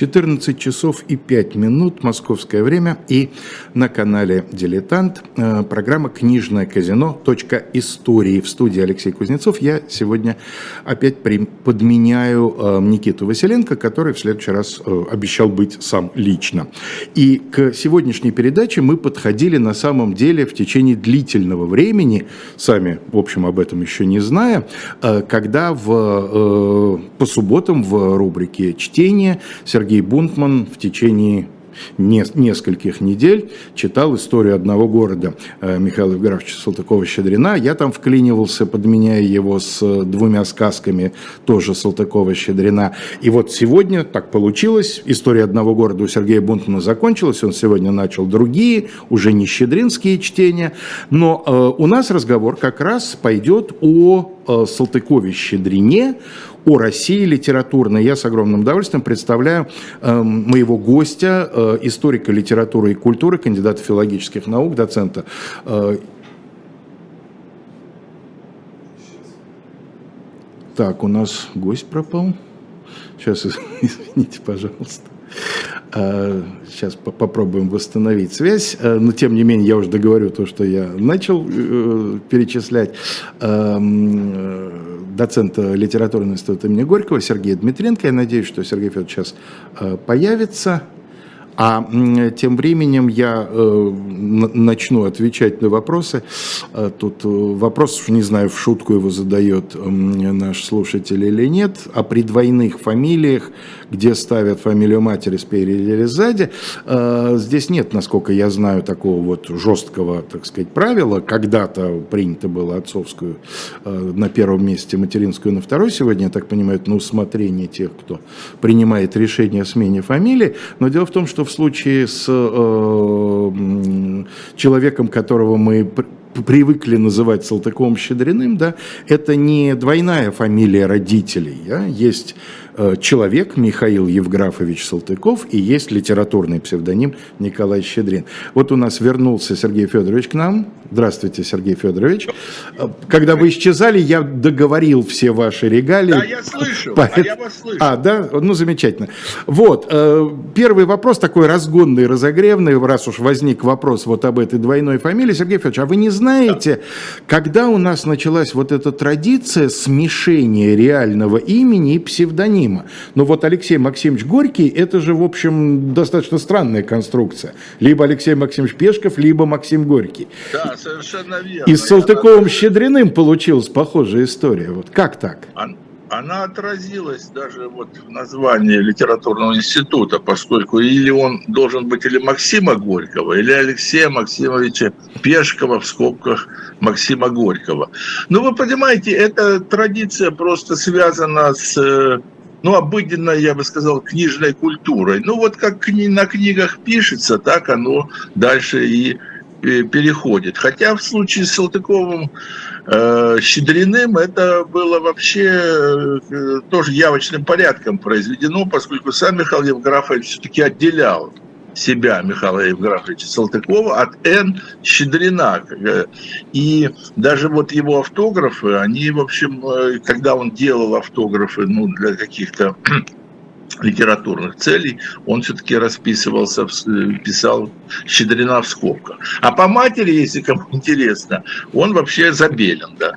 14 часов и 5 минут, московское время, и на канале «Дилетант» э, программа «Книжное казино. Истории». В студии Алексей Кузнецов. Я сегодня опять подменяю э, Никиту Василенко, который в следующий раз э, обещал быть сам лично. И к сегодняшней передаче мы подходили на самом деле в течение длительного времени, сами, в общем, об этом еще не зная, когда в, по субботам в рубрике «Чтение» Сергей Бунтман в течение нескольких недель читал историю одного города э, Михаила Евграфовича Салтыкова-Щедрина. Я там вклинивался, подменяя его с двумя сказками тоже Салтыкова-Щедрина. И вот сегодня так получилось. История одного города у Сергея Бунтмана закончилась. Он сегодня начал другие, уже не щедринские чтения. Но э, у нас разговор как раз пойдет о э, Салтыкове-Щедрине, о России литературной. Я с огромным удовольствием представляю э, моего гостя, э, историка литературы и культуры, кандидата филологических наук, доцента э, Так, у нас гость пропал. Сейчас, извините, пожалуйста. Сейчас а, попробуем восстановить связь. А, но, тем не менее, я уже договорю то, что я начал э, перечислять. А, доцент литературного института имени Горького Сергей Дмитренко. Я надеюсь, что Сергей Федорович сейчас появится. А тем временем я э, начну отвечать на вопросы. Э, тут э, вопрос, не знаю, в шутку его задает наш слушатель или нет, о предвойных фамилиях, где ставят фамилию матери спереди или сзади. Здесь нет, насколько я знаю, такого вот жесткого, так сказать, правила. Когда-то принято было отцовскую на первом месте, материнскую на второй. Сегодня, я так понимаю, на усмотрение тех, кто принимает решение о смене фамилии. Но дело в том, что в случае с э, человеком, которого мы привыкли называть Салтыковым-Щедриным, да, это не двойная фамилия родителей. Да? Есть человек Михаил Евграфович Салтыков и есть литературный псевдоним Николай Щедрин. Вот у нас вернулся Сергей Федорович к нам. Здравствуйте, Сергей Федорович. Э, когда вы исчезали, я договорил все ваши регалии. Да, я слышу, Поэтому... а я вас слышу. А, да? Ну, замечательно. Вот, э, первый вопрос такой разгонный, разогревный, раз уж возник вопрос вот об этой двойной фамилии. Сергей Федорович, а вы не знаете, да. когда у нас началась вот эта традиция смешения реального имени и псевдонима? Объяснимо. Но вот Алексей Максимович Горький, это же, в общем, достаточно странная конструкция. Либо Алексей Максимович Пешков, либо Максим Горький. Да, совершенно верно. И с Салтыковым-Щедриным получилась похожая история. Вот как так? она отразилась даже вот в названии литературного института, поскольку или он должен быть или Максима Горького, или Алексея Максимовича Пешкова в скобках Максима Горького. Ну, вы понимаете, эта традиция просто связана с ну, обыденной, я бы сказал, книжной культурой. Ну, вот как на книгах пишется, так оно дальше и переходит. Хотя в случае с Салтыковым э, Щедриным это было вообще э, тоже явочным порядком произведено, поскольку сам Михаил Евграфович все-таки отделял себя Михаила Евграфовича Салтыкова от Н. Щедрина. И даже вот его автографы, они, в общем, э, когда он делал автографы ну, для каких-то литературных целей, он все-таки расписывался, писал Щедрина в скобках. А по матери, если кому интересно, он вообще забелен, да.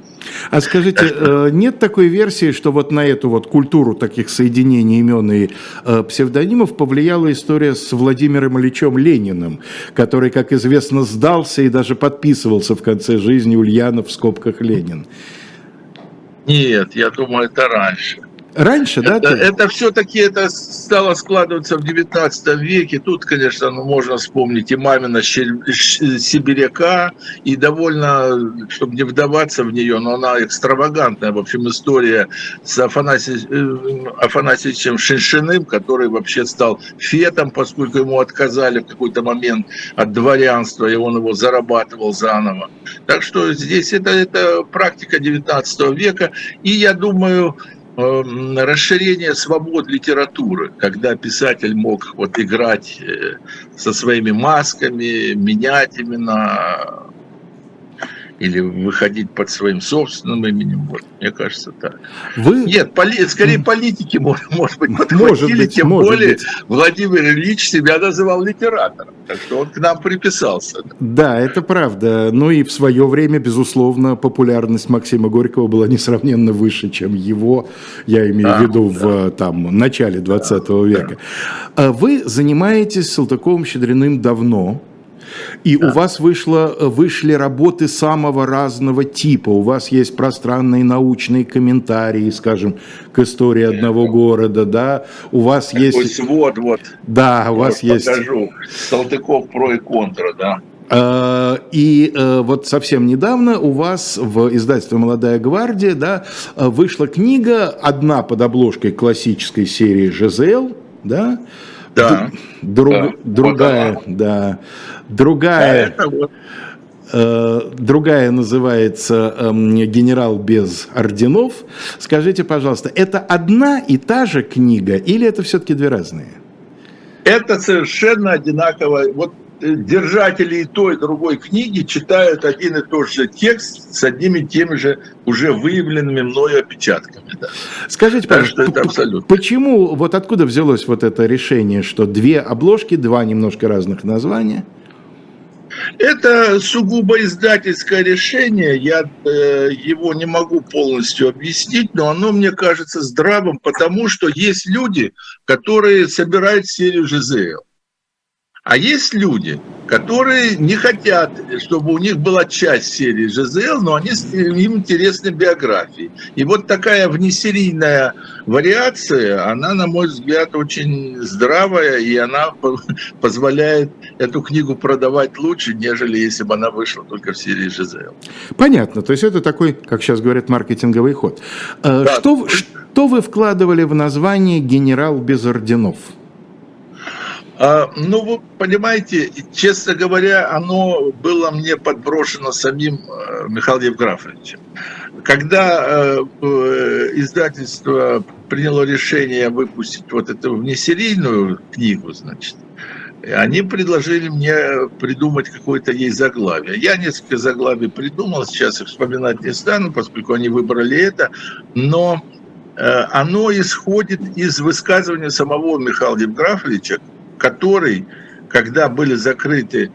А скажите, э, нет такой версии, что вот на эту вот культуру таких соединений имен и э, псевдонимов повлияла история с Владимиром Ильичем Лениным, который, как известно, сдался и даже подписывался в конце жизни Ульянов в скобках Ленин? Нет, я думаю, это раньше. Раньше, это, да? Это все-таки это стало складываться в 19 веке. Тут, конечно, ну, можно вспомнить и мамина Сибиряка, и довольно, чтобы не вдаваться в нее, но она экстравагантная, в общем, история с Афанасий, э, Афанасьевичем Шиншиным, который вообще стал фетом, поскольку ему отказали в какой-то момент от дворянства, и он его зарабатывал заново. Так что здесь это, это практика 19 века, и я думаю, расширение свобод литературы, когда писатель мог вот играть э, со своими масками, менять именно или выходить под своим собственным именем. Вот, мне кажется, так. Вы... Нет, поли... скорее политики, может, может быть, подхватили, может быть, тем может более быть. Владимир Ильич себя называл литератором, так что он к нам приписался. Да, это правда. Ну и в свое время, безусловно, популярность Максима Горького была несравненно выше, чем его, я имею да, в виду, да. в там, начале 20 да, века. Да. Вы занимаетесь Салтыковым-Щедриным давно, и да. у вас вышло, вышли работы самого разного типа. У вас есть пространные научные комментарии, скажем, к истории одного города, да. У вас Такой есть... свод, вот. Да, у вас есть... Покажу. Салтыков про и контра, да. И э, вот совсем недавно у вас в издательстве «Молодая гвардия» да, вышла книга, одна под обложкой классической серии «ЖЗЛ», да, да. Друг, да. Другая, вот да. Другая. Да, вот. Э, другая называется э, «Генерал без орденов». Скажите, пожалуйста, это одна и та же книга или это все-таки две разные? Это совершенно одинаково. Вот держатели и той, и другой книги читают один и тот же текст с одними и теми же уже выявленными мною опечатками. Да. Скажите, пожалуйста, это абсолютно. почему, вот откуда взялось вот это решение, что две обложки, два немножко разных названия – это сугубо издательское решение, я э, его не могу полностью объяснить, но оно мне кажется здравым, потому что есть люди, которые собирают серию ЖЗЛ. А есть люди, которые не хотят, чтобы у них была часть серии ЖЗЛ, но они, им интересны биографии. И вот такая внесерийная вариация, она, на мой взгляд, очень здравая, и она позволяет эту книгу продавать лучше, нежели если бы она вышла только в серии ЖЗЛ. Понятно. То есть это такой, как сейчас говорят, маркетинговый ход. Э, да. Что, что вы вкладывали в название «Генерал без орденов»? А, ну, вы понимаете, честно говоря, оно было мне подброшено самим э, Михаилом Евграфовичем. Когда э, э, издательство приняло решение выпустить вот эту внесерийную книгу, значит, они предложили мне придумать какое-то ей заглавие. Я несколько заглавий придумал, сейчас их вспоминать не стану, поскольку они выбрали это, но оно исходит из высказывания самого Михаила Евграфовича, который, когда были закрыты,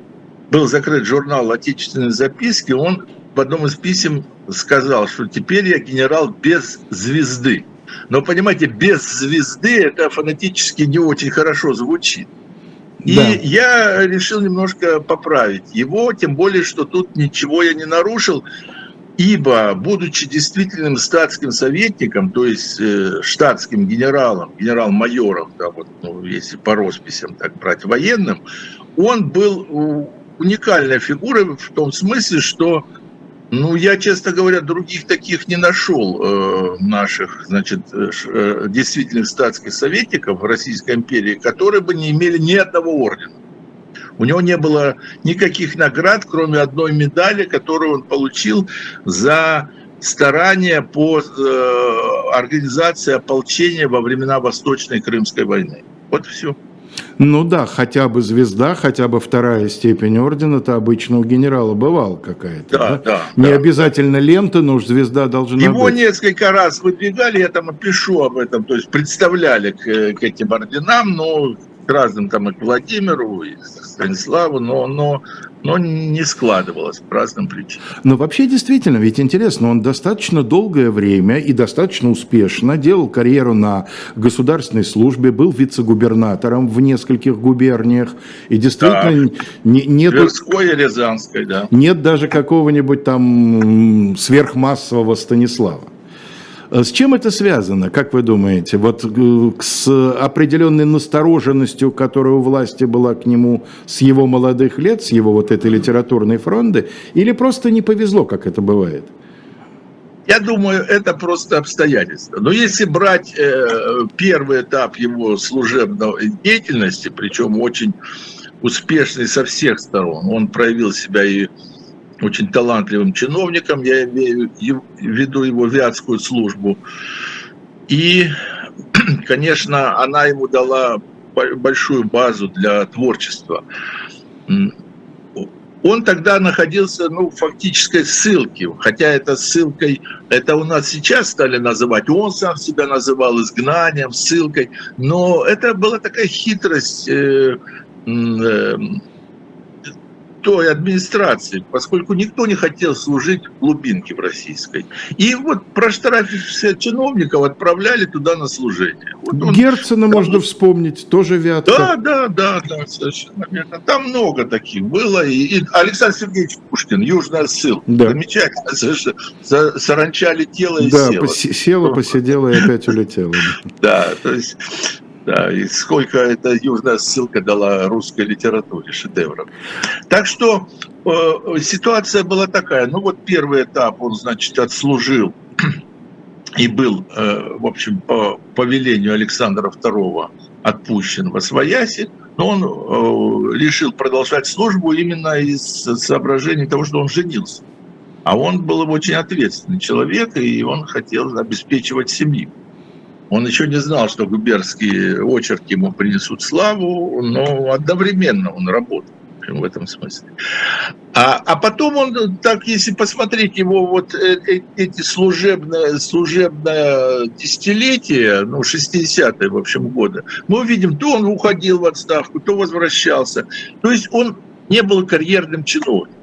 был закрыт журнал «Отечественные записки», он в одном из писем сказал, что теперь я генерал без звезды. Но, понимаете, без звезды это фонетически не очень хорошо звучит. И да. я решил немножко поправить его, тем более, что тут ничего я не нарушил. Ибо, будучи действительным статским советником, то есть э, штатским генералом, генерал-майором, да, вот, ну, если по росписям так брать, военным, он был уникальной фигурой в том смысле, что ну, я, честно говоря, других таких не нашел э, наших, значит, э, э действительных статских советников Российской империи, которые бы не имели ни одного ордена. У него не было никаких наград, кроме одной медали, которую он получил за старания по э, организации ополчения во времена Восточной Крымской войны. Вот все. Ну да, хотя бы звезда, хотя бы вторая степень ордена-то обычно у генерала бывала какая-то. Да, да. да Не да. обязательно лента, но уж звезда должна Его быть. Его несколько раз выдвигали, я там пишу об этом, то есть представляли к, к этим орденам, но к разным там и к Владимиру, и к Станиславу, но, но, но не складывалось по разным причинам. Но вообще действительно, ведь интересно, он достаточно долгое время и достаточно успешно делал карьеру на государственной службе, был вице-губернатором в нескольких губерниях, и действительно так. не, нет... Тверской и Рязанской, да. Нет даже какого-нибудь там сверхмассового Станислава. Э, с чем это связано, как вы думаете? Вот э, с определенной настороженностью, которая у власти была к нему с его молодых лет, с его вот этой литературной фронды, или просто не повезло, как это бывает? Я думаю, это просто обстоятельства. Но если брать э, первый этап его служебной деятельности, причем очень успешный со всех сторон, он проявил себя и очень талантливым чиновником, я имею в виду его вятскую службу. И, конечно, она ему дала большую базу для творчества. он тогда находился, ну, в фактической ссылке, хотя это ссылкой, это у нас сейчас стали называть, он сам себя называл изгнанием, ссылкой, но это была такая хитрость э, э, той администрации, поскольку никто не хотел служить в глубинке в российской. И вот проштрафившихся чиновников отправляли туда на служение. Вот он, Герцена там, можно вспомнить, тоже вятка. Да, да, да, да, совершенно верно. Там много таких было. И, и Александр Сергеевич Пушкин, Южная ссылка. Да. Замечательно, совершенно. Саранча летела и да, села. Да, села, посидела и опять улетела. Да, то есть да, и сколько эта южная ссылка дала русской литературе, шедевров. Так что э, ситуация была такая. Ну вот первый этап он, значит, отслужил и был, э, в общем, по повелению Александра II отпущен во Свояси, но он э, решил продолжать службу именно из соображений того, что он женился. А он был очень ответственный человек, и он хотел обеспечивать семью. Он еще не знал, что губернские очерки ему принесут славу, но одновременно он работал в этом смысле. А, а потом он, так если посмотреть его вот э, э, эти служебные, служебное десятилетие, ну, 60-е, в общем, года, мы увидим, то он уходил в отставку, то возвращался. То есть он не был карьерным чиновником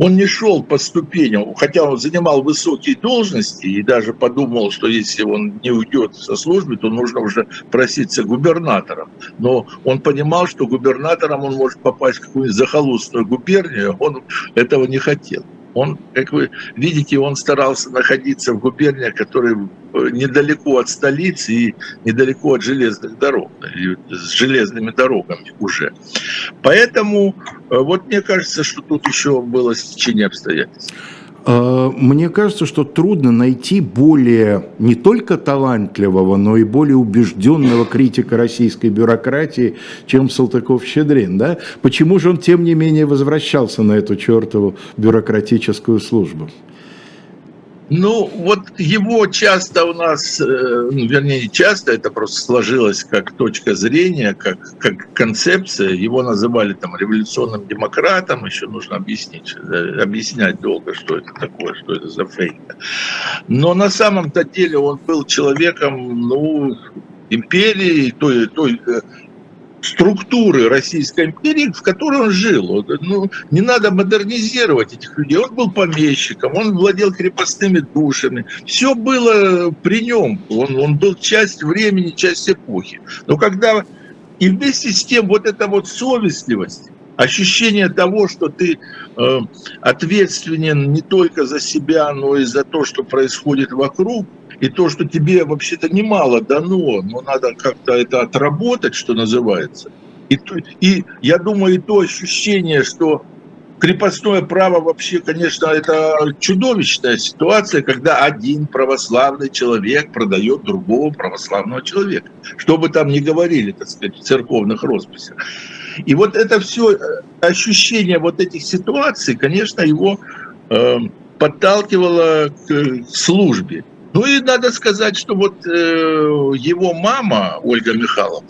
он не шел по ступеням, хотя он занимал высокие должности и даже подумал, что если он не уйдет со службы, то нужно уже проситься губернатором. Но он понимал, что губернатором он может попасть в какую-нибудь захолустную губернию, он этого не хотел. Он, как вы видите, он старался находиться в губерниях, которые э, недалеко от столицы и недалеко от железных дорог, с железными дорогами уже. Поэтому э, вот мне кажется, что тут еще было стечение обстоятельств. А, мне кажется, что трудно найти более не только талантливого, но и более убежденного критика российской бюрократии, чем Салтыков-Щедрин. Да? Почему же он, тем не менее, возвращался на эту чертову бюрократическую службу? Ну, вот его часто у нас, э, ну, вернее, не часто, это просто сложилось как точка зрения, как, как концепция. Его называли там революционным демократом, еще нужно объяснить, э, объяснять долго, что это такое, что это за фейк. Но на самом-то деле он был человеком, ну, империи, той, той э, структуры Российской империи, в которой он жил. Ну, не надо модернизировать этих людей. Он был помещиком, он владел крепостными душами. Все было при нем. Он, он был часть времени, часть эпохи. Но когда... И вместе с тем вот эта вот совестливость, ощущение того, что ты э, ответственен не только за себя, но и за то, что происходит вокруг, и то, что тебе вообще-то немало дано, но надо как-то это отработать, что называется. И, и я думаю, и то ощущение, что крепостное право вообще, конечно, это чудовищная ситуация, когда один православный человек продает другого православного человека. Что бы там ни говорили, так сказать, в церковных росписях. И вот это все э, ощущение вот этих ситуаций, конечно, его э, подталкивало к службе. Ну и надо сказать, что вот э, его мама, Ольга Михайловна,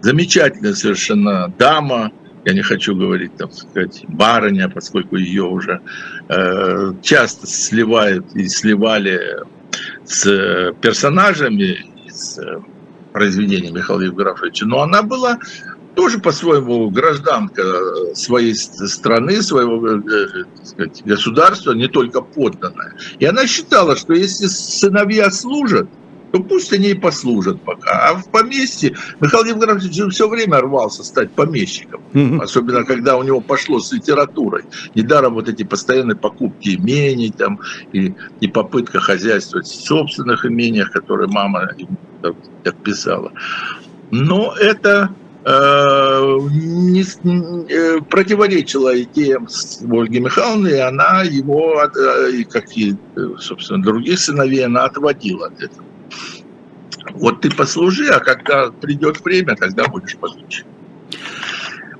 замечательная совершенно дама, я не хочу говорить, там сказать, барыня, поскольку ее уже э, часто сливают и сливали с персонажами из э, произведения Михаила Евграфовича, но она была тоже по-своему гражданка своей страны, своего э, сказать, государства, не только подданная. И она считала, что если сыновья служат, то пусть они и послужат пока. А в поместье Михаил Евграфович все время рвался стать помещиком. Mm-hmm. Особенно, когда у него пошло с литературой. Недаром вот эти постоянные покупки имений там, и, и попытка хозяйствовать в собственных имениях, которые мама ему так писала. Но это Э, не, э, противоречила идеям Ольги Михайловны, и она его, э, как и, собственно, других сыновей, она отводила от этого. Вот ты послужи, а когда придет время, тогда будешь получить.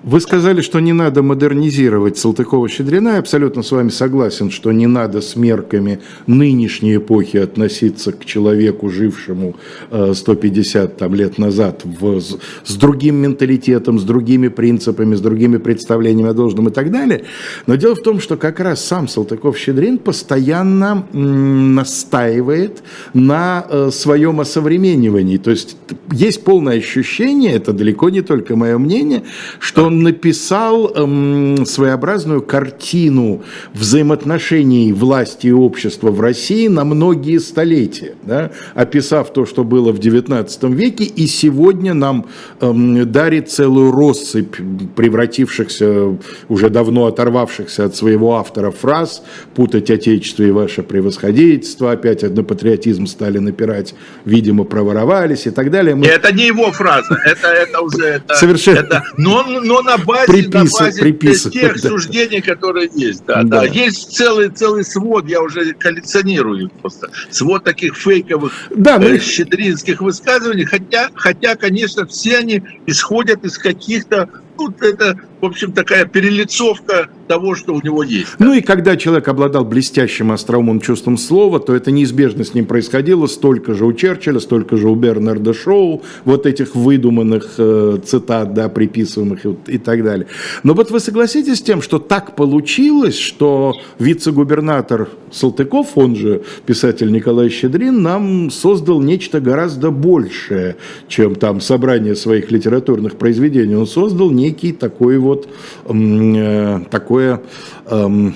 Вы сказали, что не надо модернизировать Салтыкова-Щедрина. Я абсолютно с вами согласен, что не надо с мерками нынешней эпохи относиться к человеку, жившему 150 э, там, лет назад, в, с другим менталитетом, с другими принципами, с другими представлениями о должном и так далее. Но дело в том, что как раз сам Салтыков-Щедрин постоянно настаивает на э, своем осовременивании. То есть есть полное ощущение, это далеко не только мое мнение, что он написал эм, своеобразную картину взаимоотношений власти и общества в России на многие столетия, да, описав то, что было в XIX веке, и сегодня нам эм, дарит целую россыпь превратившихся, уже давно оторвавшихся от своего автора фраз, путать отечество и ваше превосходительство, опять на патриотизм стали напирать, видимо, проворовались и так далее. Мы... Это не его фраза, это, это уже... Это, Совершенно. Это, но, но на базе, приписывать, на базе приписывать, тех да. суждений, которые есть. Да, да. Да. Есть целый, целый свод, я уже коллекционирую просто, свод таких фейковых да, ну... э, щедринских высказываний, хотя, хотя, конечно, все они исходят из каких-то ну, это, в общем, такая перелицовка того, что у него есть. Ну и когда человек обладал блестящим остроумным чувством слова, то это неизбежно с ним происходило. Столько же у Черчилля, столько же у Бернарда Шоу, вот этих выдуманных э, цитат, да, приписываемых и, и так далее. Но вот вы согласитесь с тем, что так получилось, что вице-губернатор Салтыков, он же писатель Николай Щедрин, нам создал нечто гораздо большее, чем там собрание своих литературных произведений. Он создал некий такой вот, э, такое э,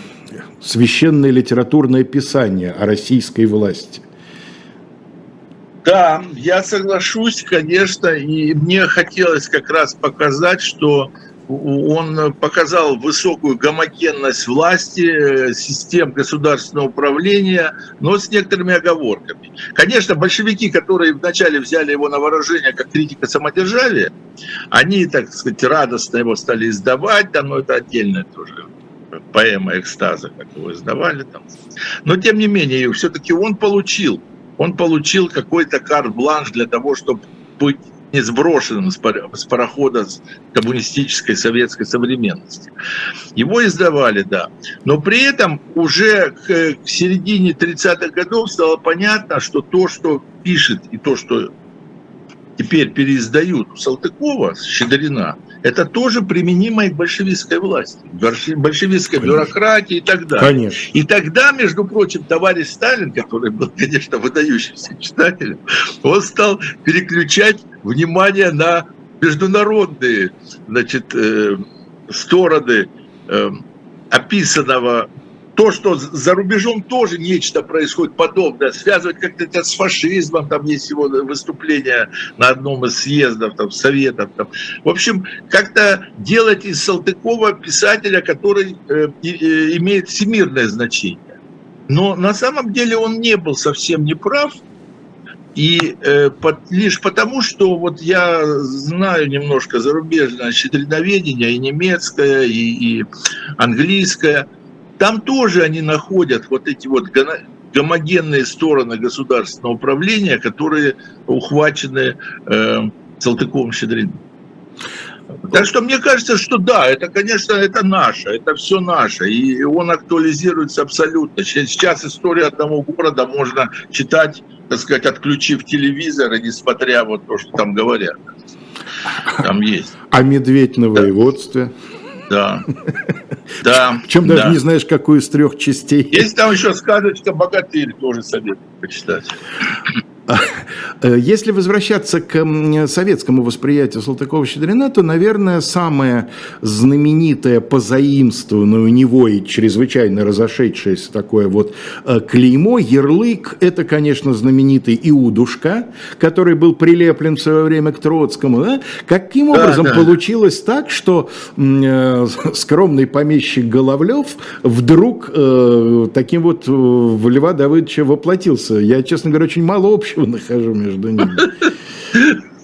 священное литературное писание о российской власти. Да, я соглашусь, конечно, и мне хотелось как раз показать, что он показал высокую гомогенность власти, систем государственного управления, но с некоторыми оговорками. Конечно, большевики, которые вначале взяли его на вооружение как критика самодержавия, они, так сказать, радостно его стали издавать, да, но это отдельная тоже поэма экстаза, как его издавали там. Но тем не менее, все-таки он получил, он получил какой-то карт-бланш для того, чтобы быть не сброшенным с парохода коммунистической советской современности. Его издавали, да. Но при этом уже к, середине 30-х годов стало понятно, что то, что пишет, и то, что теперь переиздают у Салтыкова, Щедрина, это тоже применимо и к большевистской власти, большевистской конечно. бюрократии и так далее. Конечно. И тогда, между прочим, товарищ Сталин, который был, конечно, выдающимся читателем, он стал переключать внимание на международные значит, э, стороны э, описанного то, что за рубежом тоже нечто происходит подобное, связывать как-то это с фашизмом, там есть его выступление на одном из съездов, там, советов. Там. В общем, как-то делать из Салтыкова писателя, который э, э, имеет всемирное значение. Но на самом деле он не был совсем неправ, и э, под, лишь потому, что вот я знаю немножко зарубежное щедриноведение, и немецкое, и, и английское, там тоже они находят вот эти вот гомогенные стороны государственного управления, которые ухвачены э, Салтыковым-Щедриным. Так что мне кажется, что да, это, конечно, это наше, это все наше, и он актуализируется абсолютно. Сейчас историю одного города можно читать, так сказать, отключив телевизор и несмотря вот то, что там говорят. Там есть. А медведь на воеводстве? Да. Да. Чем даже не знаешь, какую из трех частей. Есть там еще сказочка «Богатырь», тоже советую почитать. Э, если возвращаться к советскому восприятию Салтыкова-Щедрина, то, наверное, самое знаменитое позаимствованное у него и чрезвычайно разошедшееся такое вот э, клеймо, ярлык, это, конечно, знаменитый Иудушка, который был прилеплен в свое время к Троцкому. Да? Каким образом да, да. получилось так, что э, скромный помещик Головлев вдруг таким вот в Льва Давыдовича воплотился? Я, честно говоря, очень мало общего общего нахожу между ними.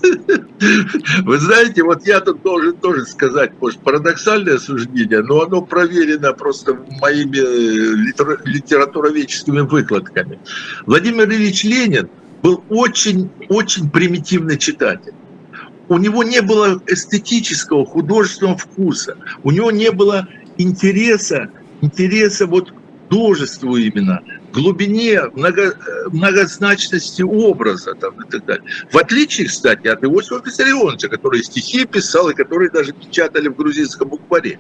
Вы знаете, вот я тут должен тоже сказать, может, парадоксальное суждение, но оно проверено просто моими э, литературоведческими выкладками. Владимир Ильич Ленин был очень-очень примитивный читатель у него не было эстетического, художественного вкуса, у него не было интереса, интереса вот художеству именно, глубине, много, многозначности образа там, и так далее. В отличие, кстати, от Иосифа Виссарионовича, который стихи писал и которые даже печатали в грузинском букваре,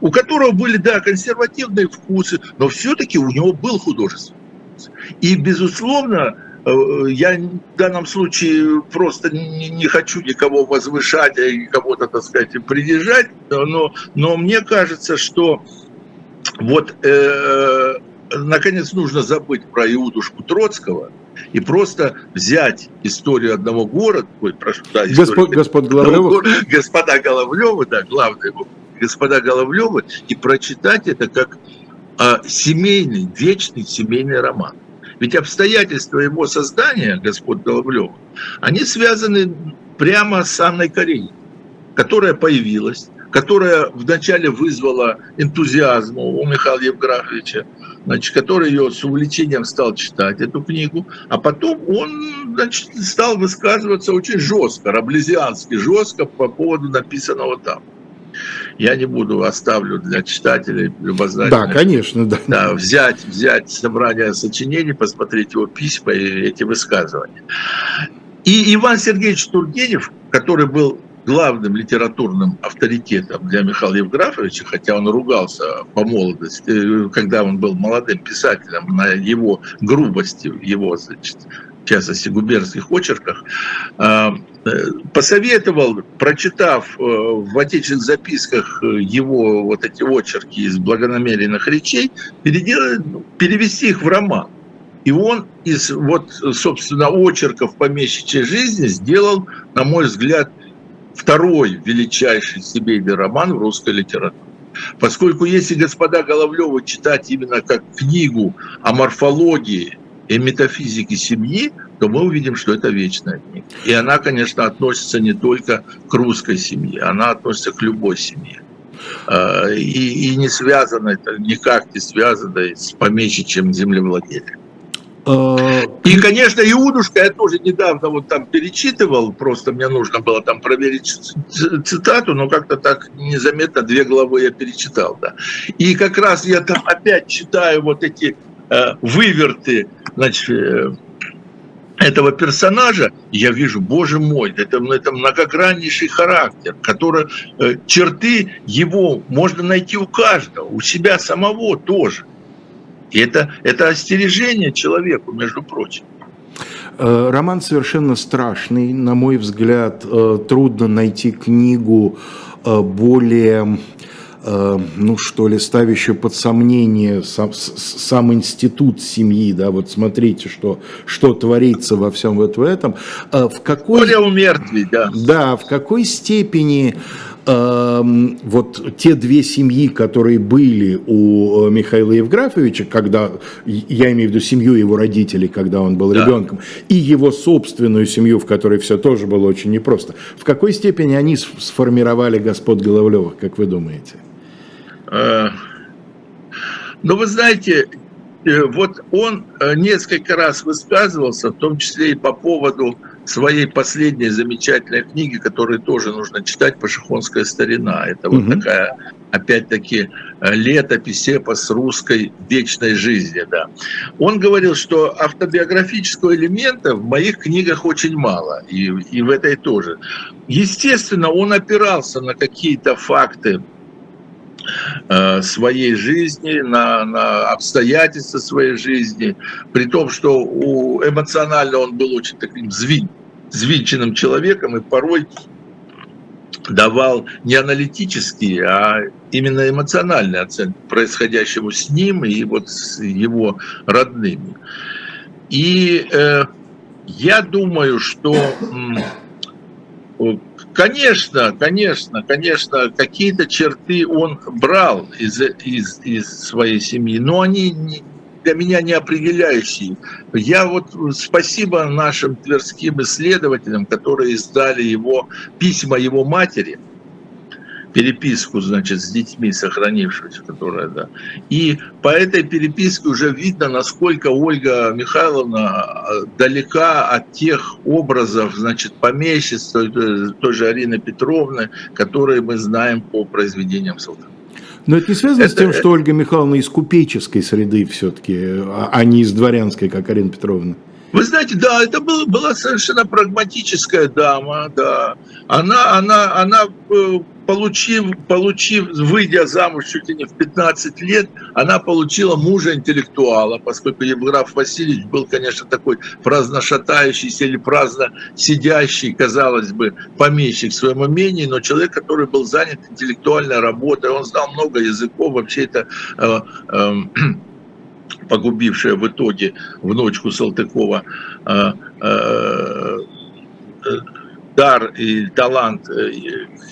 у которого были, да, консервативные вкусы, но все-таки у него был художественный вкус. И, безусловно, э, я в данном случае просто не, не хочу никого возвышать и кого-то, так сказать, принижать, но, но мне кажется, что вот э, наконец, нужно забыть про Иудушку Троцкого и просто взять историю одного города, ой, прошу, да, Господ, господ Головлёва. господа Головлёвы, да, главное, господа Головлёвы, и прочитать это как а, семейный, вечный семейный роман. Ведь обстоятельства его создания, господ Головлёва, они связаны прямо с Анной Карениной, которая появилась, которая вначале вызвала энтузиазм у Михаила Евграфовича, значит, который ее с увлечением стал читать, эту книгу, а потом он значит, стал высказываться очень жестко, раблезиански жестко по поводу написанного там. Я не буду, оставлю для читателей любознательных. Да, конечно, да. да взять, взять собрание сочинений, посмотреть его письма и эти высказывания. И Иван Сергеевич Тургенев, который был главным литературным авторитетом для Михаила Евграфовича, хотя он ругался по молодости, э, когда он был молодым писателем, на его грубости, его, значит, в частности, губернских очерках, э, э, посоветовал, прочитав в отечественных записках его вот эти очерки из благонамеренных речей, перевести их в роман. И он из, вот, собственно, очерков помещичьей жизни сделал, на мой взгляд, второй величайший семейный роман в русской литературе. Поскольку если господа Головлёва читать именно как книгу о морфологии и метафизике семьи, то мы увидим, что это вечная книга. И она, конечно, относится не только к русской семье, она относится к любой семье. А, и, и не связано это, никак не связано с помещичьим землевладением. Э, и, конечно, Иудушка я тоже недавно вот там перечитывал, просто мне нужно было там проверить цитату, но как-то так незаметно две главы я перечитал, да. И как раз я там опять читаю вот эти э, выверты, значит, э, этого персонажа, я вижу, боже мой, это, это многограннейший характер, который, э, черты его можно найти у каждого, у себя самого тоже. И это, это остережение человеку, между прочим. Э, роман совершенно страшный, на мой взгляд, э, трудно найти книгу э, более ну что ли, ставящую под сомнение сам, сам институт семьи, да, вот смотрите, что, что творится во всем вот в этом. В какой, Более умертвый, да. Да, в какой степени вот те две семьи, которые были у э, Михаила Евграфовича, когда, я имею в виду семью его родителей, когда он был да. ребенком, и его собственную семью, в которой все тоже было очень непросто, в какой степени они сформировали господ Головлевых, как вы думаете? Э, ну, вы знаете, э, вот он несколько раз высказывался, в том числе и по поводу своей последней замечательной книги, которую тоже нужно читать, «Пашихонская старина». Это угу. вот такая, опять-таки, э, летопись эпос русской вечной жизни. Да. Он говорил, что автобиографического элемента в моих книгах очень мало, и, и в этой тоже. Естественно, он опирался на какие-то факты, своей жизни, на, на обстоятельства своей жизни, при том, что у, эмоционально он был очень таким звин, звинченным человеком и порой давал не аналитические, а именно эмоциональные оценки происходящему с ним и вот с его родными. И э, я думаю, что, конечно, конечно, конечно, какие-то черты он брал из, из, из своей семьи, но они для меня не определяющие. Я вот спасибо нашим тверским исследователям, которые издали его письма его матери, переписку, значит, с детьми сохранившуюся, которая, да. И по этой переписке уже видно, насколько Ольга Михайловна э, далека от тех образов, значит, помещества той же Арины Петровны, которые мы знаем по произведениям Салтыкова. Но это не связано это, с тем, что Ольга Михайловна из купеческой среды все-таки, а, а не из дворянской, как Арина Петровна? Вы знаете, да, это был, была совершенно прагматическая дама, да. Она, она, она э, получив, получив, выйдя замуж чуть ли не в 15 лет, она получила мужа интеллектуала, поскольку Евграф Васильевич был, конечно, такой праздно шатающийся или праздно сидящий, казалось бы, помещик в своем умении, но человек, который был занят интеллектуальной работой, он знал много языков, вообще это э, э, погубившая в итоге внучку Салтыкова э, э, дар и талант э,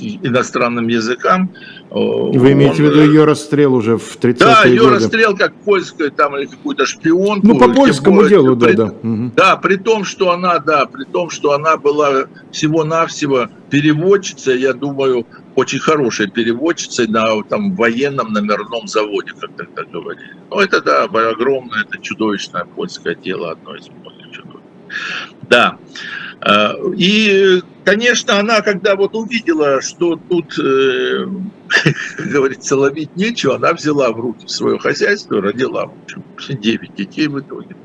иностранным языкам. Вы имеете в виду ее расстрел уже в 30-е Да, ее годы. расстрел как польская там или какую-то шпионку. Ну, по польскому делу, при, да, да. Да, при том, что она, да, при том, что она была всего-навсего переводчица, я думаю, очень хорошей переводчицей на там, военном номерном заводе, как тогда говорили. Ну, это, да, огромное, это чудовищное польское дело, одно из многих чудовищ. Да. Э, и, конечно, она, когда вот увидела, что тут, э, как говорится, ловить нечего, она взяла в руки свое хозяйство, родила, в общем, 9 детей в итоге.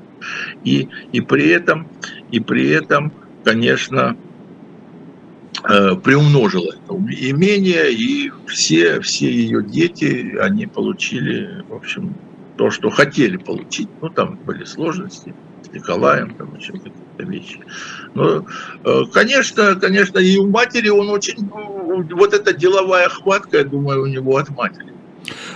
И, и при этом, и при этом, конечно, приумножила это имение, и все, все ее дети, они получили, в общем, то, что хотели получить. Ну, там были сложности с Николаем, там еще какие-то вещи. Но, э, конечно, конечно, и у матери он очень, вот эта деловая хватка, я думаю, у него от матери.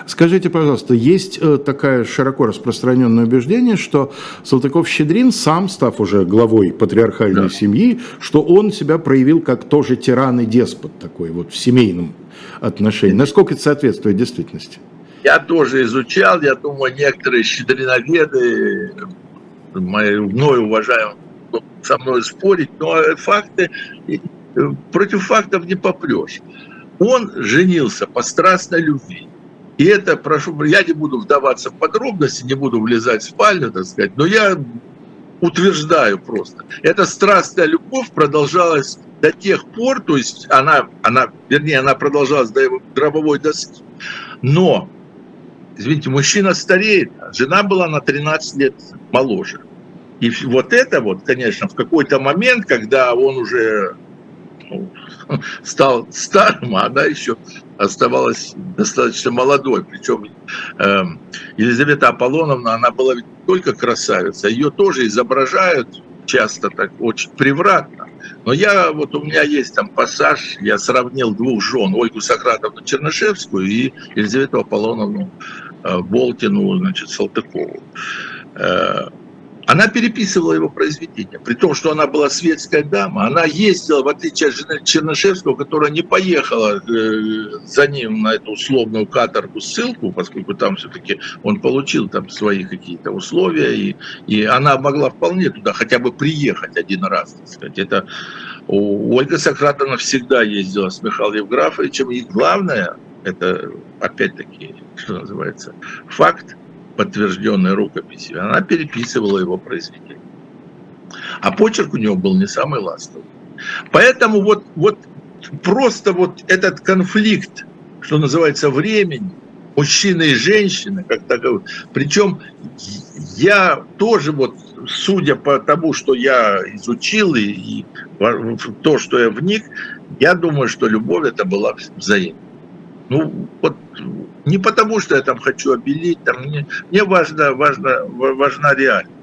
Скажите, пожалуйста, есть э, такое широко распространенное убеждение, что Салтыков-Щедрин, сам став уже главой патриархальной да. семьи, что он себя проявил как тоже тиран и деспот такой вот в семейном отношении. Насколько это соответствует действительности? Я тоже изучал, я думаю, некоторые щедриноведы, мои мной уважаемые, со мной спорить, но факты, против фактов не попрешь. Он женился по страстной любви. И это, прошу, я не буду вдаваться в подробности, не буду влезать в спальню, так сказать, но я утверждаю просто. Эта страстная любовь продолжалась до тех пор, то есть она, она вернее, она продолжалась до его гробовой доски. Но извините, мужчина стареет, а жена была на 13 лет моложе. И вот это вот, конечно, в какой-то момент, когда он уже ну, стал старым, а она еще оставалась достаточно молодой. Причем э, Елизавета Аполлоновна, она была ведь не только красавица, ее тоже изображают часто так очень превратно. Но я, вот у меня есть там пассаж, я сравнил двух жен, Ольгу Сократовну Чернышевскую и Елизавету Аполлоновну Э, Болтину, значит, Салтыкову. Она переписывала его произведения, при том, что она была светская дама. Она ездила, в отличие от жены Чернышевского, которая не поехала э, за ним на эту условную каторгу ссылку, поскольку там все-таки он получил там свои какие-то условия, и, и она могла вполне туда хотя бы приехать один раз. Так сказать. Это Ольга Сократовна всегда ездила с Михаилом Евграфовичем, и главное, это опять-таки, что называется, факт, подтвержденный рукописью, она переписывала его произведение. А почерк у него был не самый ласковый. Поэтому вот, вот просто вот этот конфликт, что называется, времени, мужчины и женщины, как таковые, причем я тоже вот, судя по тому, что я изучил и, и то, что я вник, я думаю, что любовь это была взаимной. Ну, вот не потому, что я там хочу обелить, там, мне, мне важно, важно, важна реальность.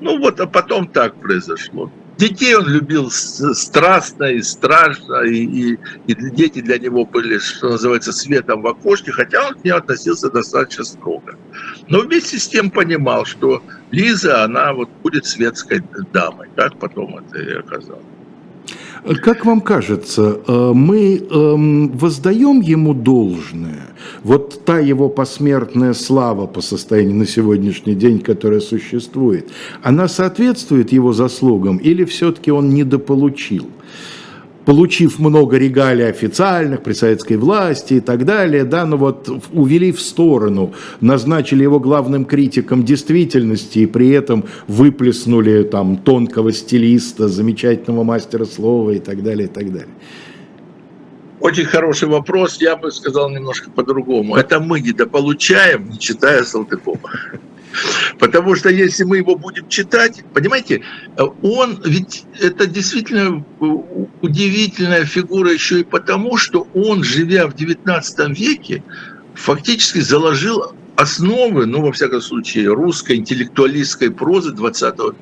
Ну вот, а потом так произошло. Детей он любил страстно и страшно, и, и, и дети для него были, что называется, светом в окошке, хотя он к ним относился достаточно строго. Но вместе с тем понимал, что Лиза, она вот будет светской дамой. Так потом это и оказалось. Как вам кажется, э, мы эм, воздаем ему должное? Вот та его посмертная слава по состоянию на сегодняшний день, которая существует, она соответствует его заслугам или все-таки он недополучил? Получив много регалий официальных при советской власти и так далее, да, но вот увели в сторону, назначили его главным критиком действительности и при этом выплеснули там тонкого стилиста, замечательного мастера слова и так далее, и так далее. Очень хороший вопрос, я бы сказал немножко по-другому. Это мы недополучаем, не читая Салтыкова. Потому что если мы его будем читать, понимаете, он ведь это действительно удивительная фигура еще и потому, что он, живя в XIX веке, фактически заложил основы, ну, во всяком случае, русской интеллектуалистской прозы 20 века.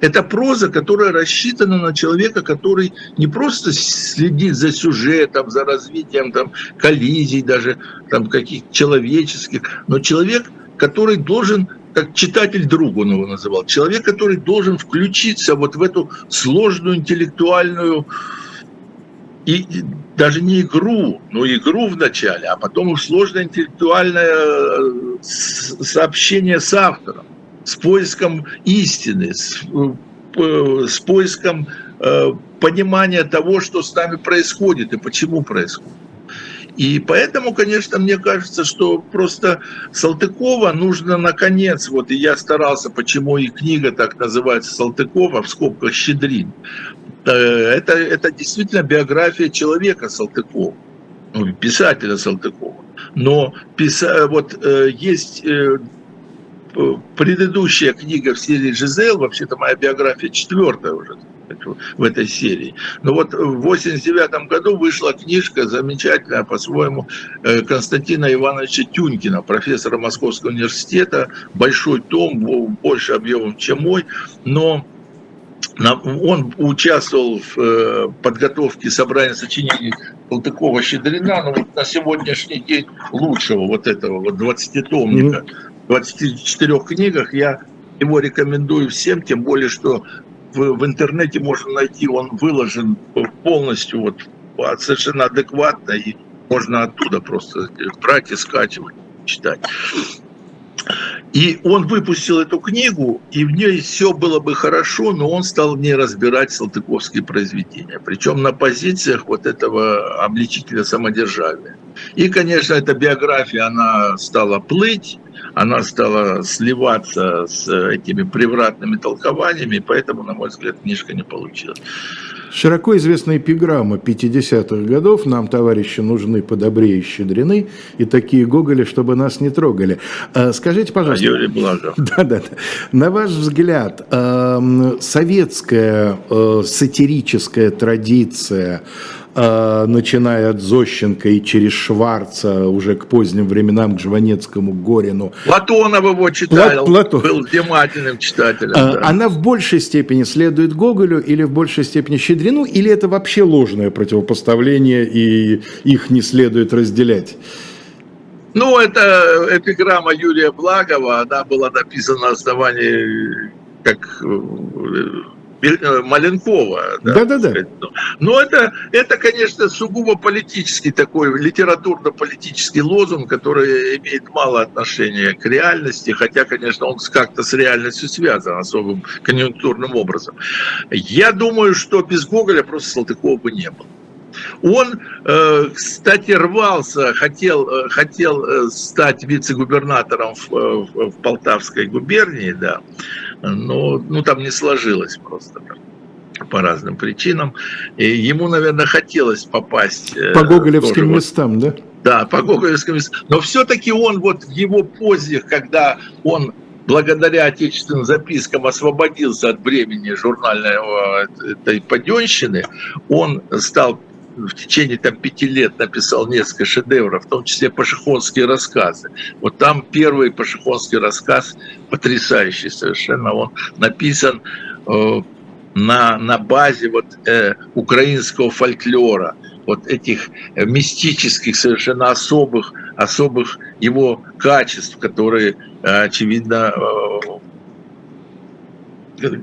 Это проза, которая рассчитана на человека, который не просто следит за сюжетом, за развитием там, коллизий, даже там, каких-то человеческих, но человек – который должен, как читатель друг он его называл, человек, который должен включиться вот в эту сложную интеллектуальную и, даже не игру, но игру в начале, а потом в сложное интеллектуальное э, сообщение с автором, с поиском истины, с, э, с поиском э, понимания того, что с нами происходит и почему происходит. И поэтому, конечно, мне кажется, что просто Салтыкова нужно наконец, вот и я старался, почему и книга так называется Салтыкова, в скобках «Щедрин», э, это, это действительно биография человека Салтыкова, ну, писателя Салтыкова. Но писа, вот э, есть э, предыдущая книга в серии «Жизел», вообще-то моя биография четвертая уже, в этой серии. Но вот в 89 году вышла книжка замечательная по-своему э, Константина Ивановича Тюнькина, профессора Московского университета, большой том, больше объемом, чем мой, но он участвовал в э, подготовке собрания сочинений Салтыкова-Щедрина, но вот на сегодняшний день лучшего вот этого вот 20-томника, 24 книгах я его рекомендую всем, тем более, что в, в интернете можно найти, он выложен полностью вот совершенно адекватно, и можно оттуда просто брать и скачивать, читать. И он выпустил эту книгу, и в ней все было бы хорошо, но он стал в ней разбирать салтыковские произведения. Причем на позициях вот этого обличителя самодержавия. И, конечно, эта биография, она стала плыть, она стала сливаться с этими превратными толкованиями, поэтому, на мой взгляд, книжка не получилась. Широко известная эпиграмма 50-х годов «Нам, товарищи, нужны подобрее щедрены» и такие Гоголи, чтобы нас не трогали. А, скажите, пожалуйста... А Юрий Благов. Да-да-да. На ваш взгляд, советская э, сатирическая традиция Э, начиная от Зощенко и через Шварца, уже к поздним временам, к Жванецкому, к Горину. Платонов его читал, Платон. был внимательным читателем. А, да. Она в большей степени следует Гоголю или в большей степени Щедрину, или это вообще ложное противопоставление, и их не следует разделять? Ну, это эпиграмма Юрия Благова, она была написана на основании как Э, Маленкова. Да, да, да. Но это, это, конечно, сугубо политический такой, литературно-политический лозунг, который имеет мало отношения к реальности, хотя, конечно, он как-то с реальностью связан особым конъюнктурным образом. Я думаю, что без Гоголя просто Салтыкова бы не было. Он, э, кстати, рвался, хотел, э, хотел стать вице-губернатором в, в Полтавской губернии, да, но ну, там не сложилось просто по разным причинам. И ему, наверное, хотелось попасть... Э, по гоголевским вот, местам, да? Да, по гоголевским местам. Но все-таки он вот в его позе, когда он благодаря отечественным запискам освободился от бремени журнальной этой паденщины, он стал в течение там, пяти лет написал несколько шедевров, в том числе пашихонские рассказы. Вот там первый пашихонский рассказ, потрясающий совершенно, он написан э, на, на базе вот, э, украинского фольклора, вот этих мистических, совершенно особых, особых его качеств, которые, э, очевидно, э,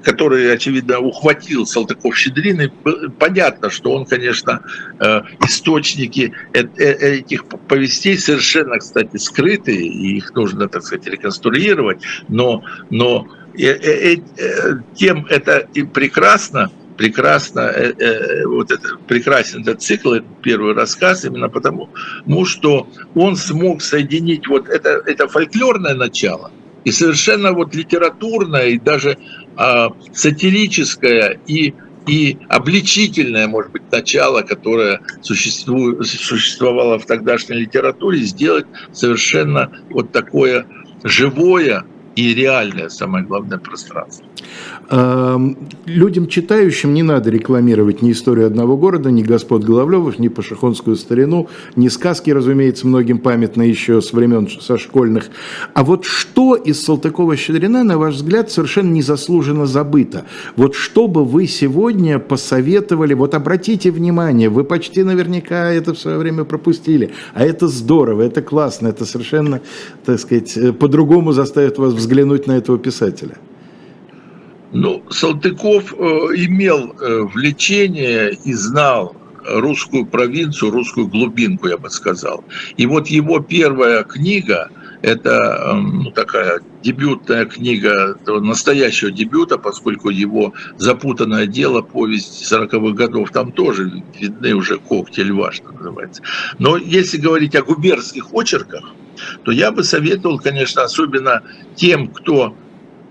который, очевидно, ухватил Салтыков-Щедрин, понятно, что он, конечно, э, источники э, э, этих повестей совершенно, кстати, скрыты, и их нужно, так сказать, реконструировать, но, но тем это и прекрасно, прекрасно, вот это, прекрасен этот цикл, этот первый рассказ, именно потому, что он смог соединить вот это, это фольклорное начало и совершенно вот литературное, и даже э, сатирическое, и и обличительное, может быть, начало, которое существовало в тогдашней литературе, сделать совершенно вот такое живое, и реальное, самое главное, пространство. Людям, читающим, не надо рекламировать ни историю одного города, ни господ Головлевых, ни пашихонскую старину, ни сказки, разумеется, многим памятны еще с времен со школьных. А вот что из Салтыкова-Щедрина, на ваш взгляд, совершенно незаслуженно забыто? Вот что бы вы сегодня посоветовали, вот обратите внимание, вы почти наверняка это в свое время пропустили, а это здорово, это классно, это совершенно, так сказать, э, по-другому заставит вас взглянуть на этого писателя? Ну, Салтыков э, имел э, влечение и знал русскую провинцию, русскую глубинку, я бы сказал. И вот его первая книга, это эм, ну, такая дебютная книга настоящего дебюта, поскольку его запутанное дело, повесть 40-х годов, там тоже видны уже когти льва, что называется. Но если говорить о губернских очерках, то я бы советовал, конечно, особенно тем, кто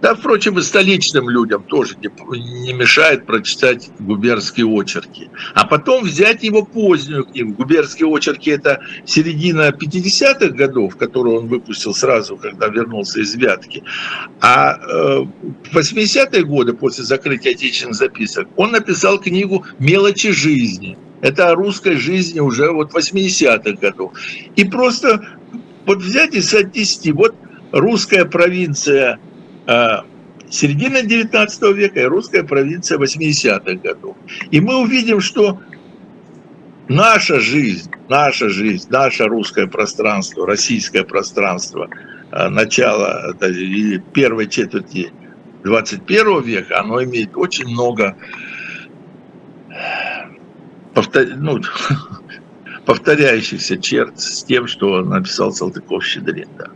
да, впрочем, и столичным людям тоже не, не мешает прочитать губернские очерки. А потом взять его позднюю книгу. Губернские очерки – это середина 50-х годов, которую он выпустил сразу, когда вернулся из Вятки. А э, в 80-е годы, после закрытия отечественных записок, он написал книгу «Мелочи жизни». Это о русской жизни уже вот 80-х годов. И просто вот взять и соотнести, вот русская провинция э, середины 19 века и русская провинция 80-х годов. И мы увидим, что наша жизнь, наша жизнь, наше русское пространство, российское пространство э, начала первой четверти 21 века, оно имеет очень много повтор... ну, повторяющихся черт с тем, что написал Салтыков-Щедрин. Да.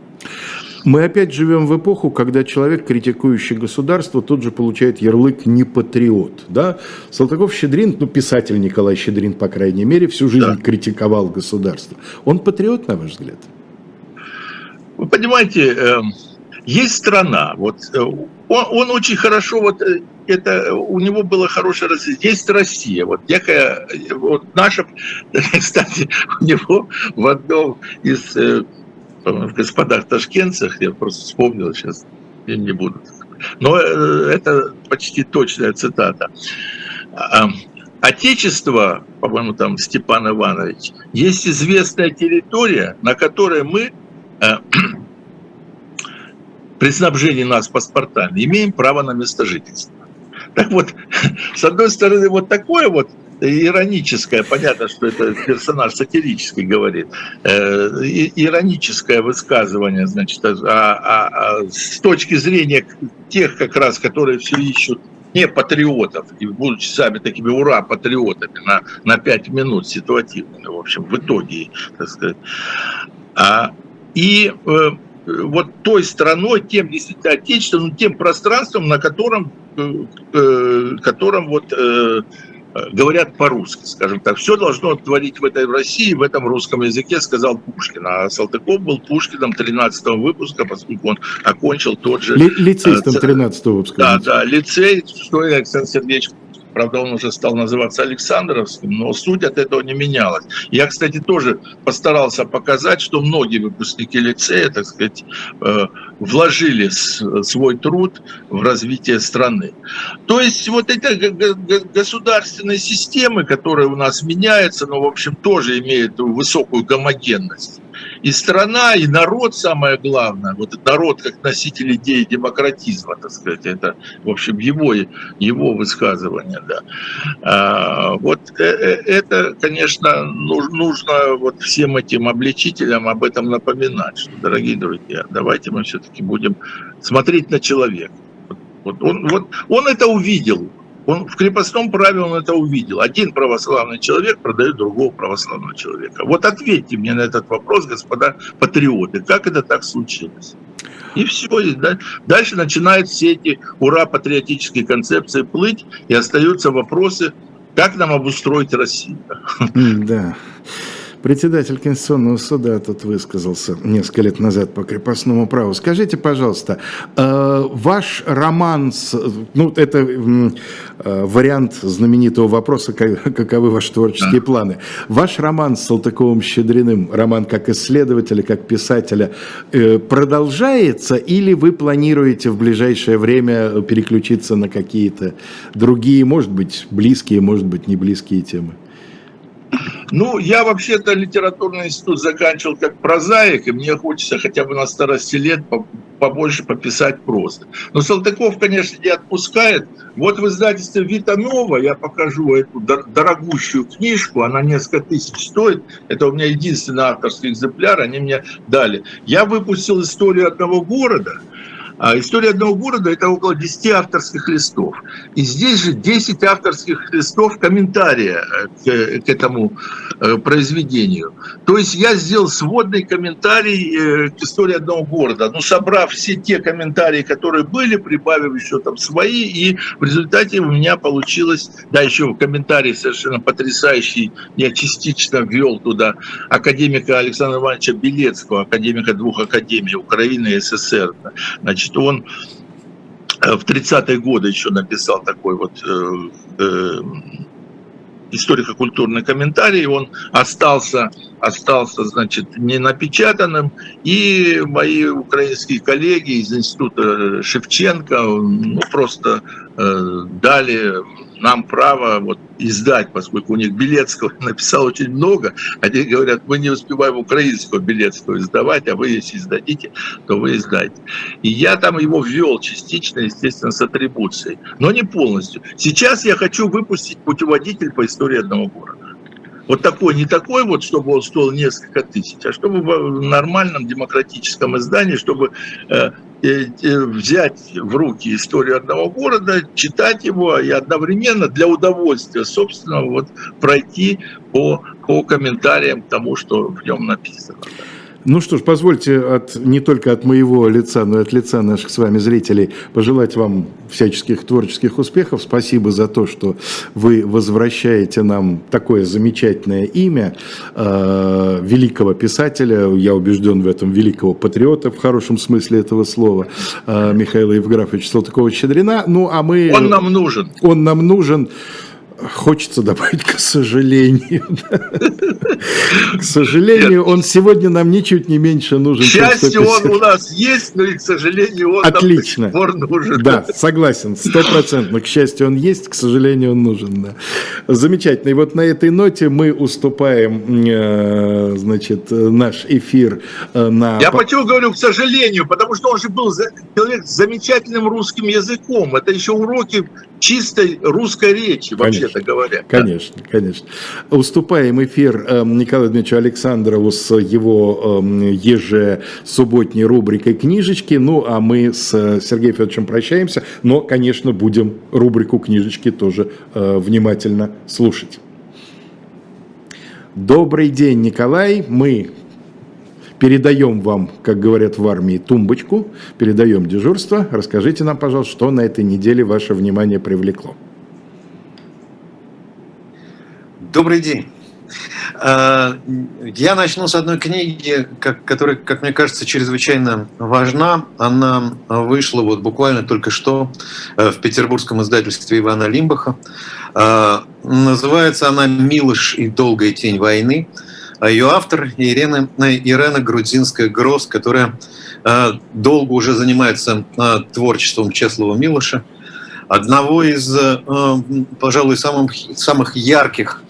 Мы опять живем в эпоху, когда человек, критикующий государство, тут же получает ярлык «не патриот». Да? Салтыков-Щедрин, ну, писатель Николай Щедрин, по крайней мере, всю жизнь да. критиковал государство. Он патриот, на ваш взгляд? Вы понимаете, эм, есть страна, вот э, он, он очень хорошо вот э, это у него было хорошее развитие. Есть Россия, вот некая, вот наша, кстати, у него в одном из э, в господах ташкентцах, я просто вспомнил сейчас, я не буду. Но это почти точная цитата. А, Отечество, по-моему, там Степан Иванович, есть известная территория, на которой мы при снабжении нас паспортами имеем право на место жительства. Так вот, с одной стороны, вот такое вот ироническое, понятно, что это персонаж сатирический говорит, э, ироническое высказывание, значит, а, а, а, с точки зрения тех как раз, которые все ищут не патриотов, и будучи сами такими ура патриотами на, на 5 минут ситуативными, в общем, в итоге, так сказать. А, и э, вот той страной, тем действительно отечественным, тем пространством, на котором, э, э, котором вот э, говорят по-русски, скажем так. Все должно творить в этой России, в этом русском языке, сказал Пушкин. А Салтыков был Пушкиным 13 выпуска, поскольку он окончил тот же... Ли, лицеистом 13 выпуска. Да, да, лицей, что Александр Сергеевич Правда, он уже стал называться Александровским, но суть от этого не менялась. Я, кстати, тоже постарался показать, что многие выпускники лицея, так сказать, э, вложили свой труд в развитие страны. То есть вот эти государственные системы, которые у нас меняются, но, в общем, тоже имеют высокую гомогенность и страна, и народ, самое главное, вот народ как носитель идеи демократизма, так сказать, это, в общем, его, его высказывание, да. А, вот э, э, это, конечно, нужно вот всем этим обличителям об этом напоминать, что, дорогие друзья, давайте мы все-таки будем смотреть на человека. Вот он, вот он это увидел, он в крепостном праве он это увидел. Один православный человек продает другого православного человека. Вот ответьте мне на этот вопрос, господа патриоты, как это так случилось? И все. И дальше начинают все эти ура-патриотические концепции плыть, и остаются вопросы, как нам обустроить Россию. Да. Председатель Конституционного суда тут высказался несколько лет назад по крепостному праву. Скажите, пожалуйста, э, ваш роман, с, ну, это э, вариант знаменитого вопроса, каковы ваши творческие планы. Ваш роман с Салтыковым-Щедриным, роман как исследователя, как писателя, э, продолжается или вы планируете в ближайшее время переключиться на какие-то другие, может быть, близкие, может быть, не близкие темы? Ну, я вообще-то литературный институт заканчивал как прозаик, и мне хочется хотя бы на старости лет побольше пописать просто. Но Салтыков, конечно, не отпускает. Вот в издательстве «Вита Нова» я покажу эту дорогущую книжку, она несколько тысяч стоит. Это у меня единственный авторский экземпляр, они мне дали. Я выпустил историю одного города – история одного города – это около 10 авторских листов. И здесь же 10 авторских листов комментария к, к этому э, произведению. То есть я сделал сводный комментарий э, к истории одного города, ну, собрав все те комментарии, которые были, прибавив еще там свои, и в результате у меня получилось, да, еще комментарий совершенно потрясающий, я частично ввел туда академика Александра Ивановича Белецкого, академика двух академий Украины и СССР. Значит, Значит, он э, в 30-е годы еще написал такой вот э, э, историко-культурный комментарий, он остался, остался, значит, не напечатанным, и мои украинские коллеги из института Шевченко ну, просто э, дали нам право вот издать, поскольку у них Белецкого написал очень много, они говорят, мы не успеваем украинского Белецкого издавать, а вы если издадите, то вы издайте. И я там его ввел частично, естественно, с атрибуцией, но не полностью. Сейчас я хочу выпустить путеводитель по истории одного города. Вот такой, не такой вот, чтобы он стоил несколько тысяч, а чтобы в нормальном демократическом издании, чтобы э, взять в руки историю одного города, читать его и одновременно для удовольствия собственного вот пройти по, по комментариям к тому, что в нем написано. Ну что ж, позвольте от, не только от моего лица, но и от лица наших с вами зрителей пожелать вам всяческих творческих успехов. Спасибо за то, что вы возвращаете нам такое замечательное имя э, великого писателя, я убежден в этом, великого патриота в хорошем смысле этого слова, э, Михаила Евграфовича Салтыкова-Щедрина. Ну, а мы... Он нам нужен. Он нам нужен. Хочется добавить, к сожалению. К сожалению, он сегодня нам ничуть не меньше нужен. К счастью, он у нас есть, но и, к сожалению, он Отлично. нам нужен. Да, согласен, стопроцентно. К счастью, он есть, к сожалению, он нужен. Да. Замечательно. И вот на этой ноте мы уступаем, э, значит, наш эфир э, на... Я почему говорю, к сожалению, потому что он же был человек с замечательным русским языком. Это еще уроки чистой русской речи, вообще-то говоря. Конечно, да? конечно. Уступаем эфир э, Николаю Дмитриевичу Александрову с его э, ежесубботней рубрикой «Книжечки». Ну, а мы с Сергеем Федоровичем прощаемся, но, конечно, будем рубрику «Книжечки» тоже э, внимательно слушать. Добрый день, Николай. Мы передаем вам, как говорят в армии, тумбочку, передаем дежурство. Расскажите нам, пожалуйста, что на этой неделе ваше внимание привлекло. Добрый день. А, я начну с одной книги, которая, как мне кажется, чрезвычайно важна. Она вышла вот буквально только что э, в петербургском издательстве Ивана Лимбаха. А, называется она «Милыш и долгая тень войны». А ее автор Ирена, Ирена Грудзинская-Гросс, которая э, долго уже занимается э, творчеством Чеслова Милоша, одного из, э, пожалуй, самых, самых ярких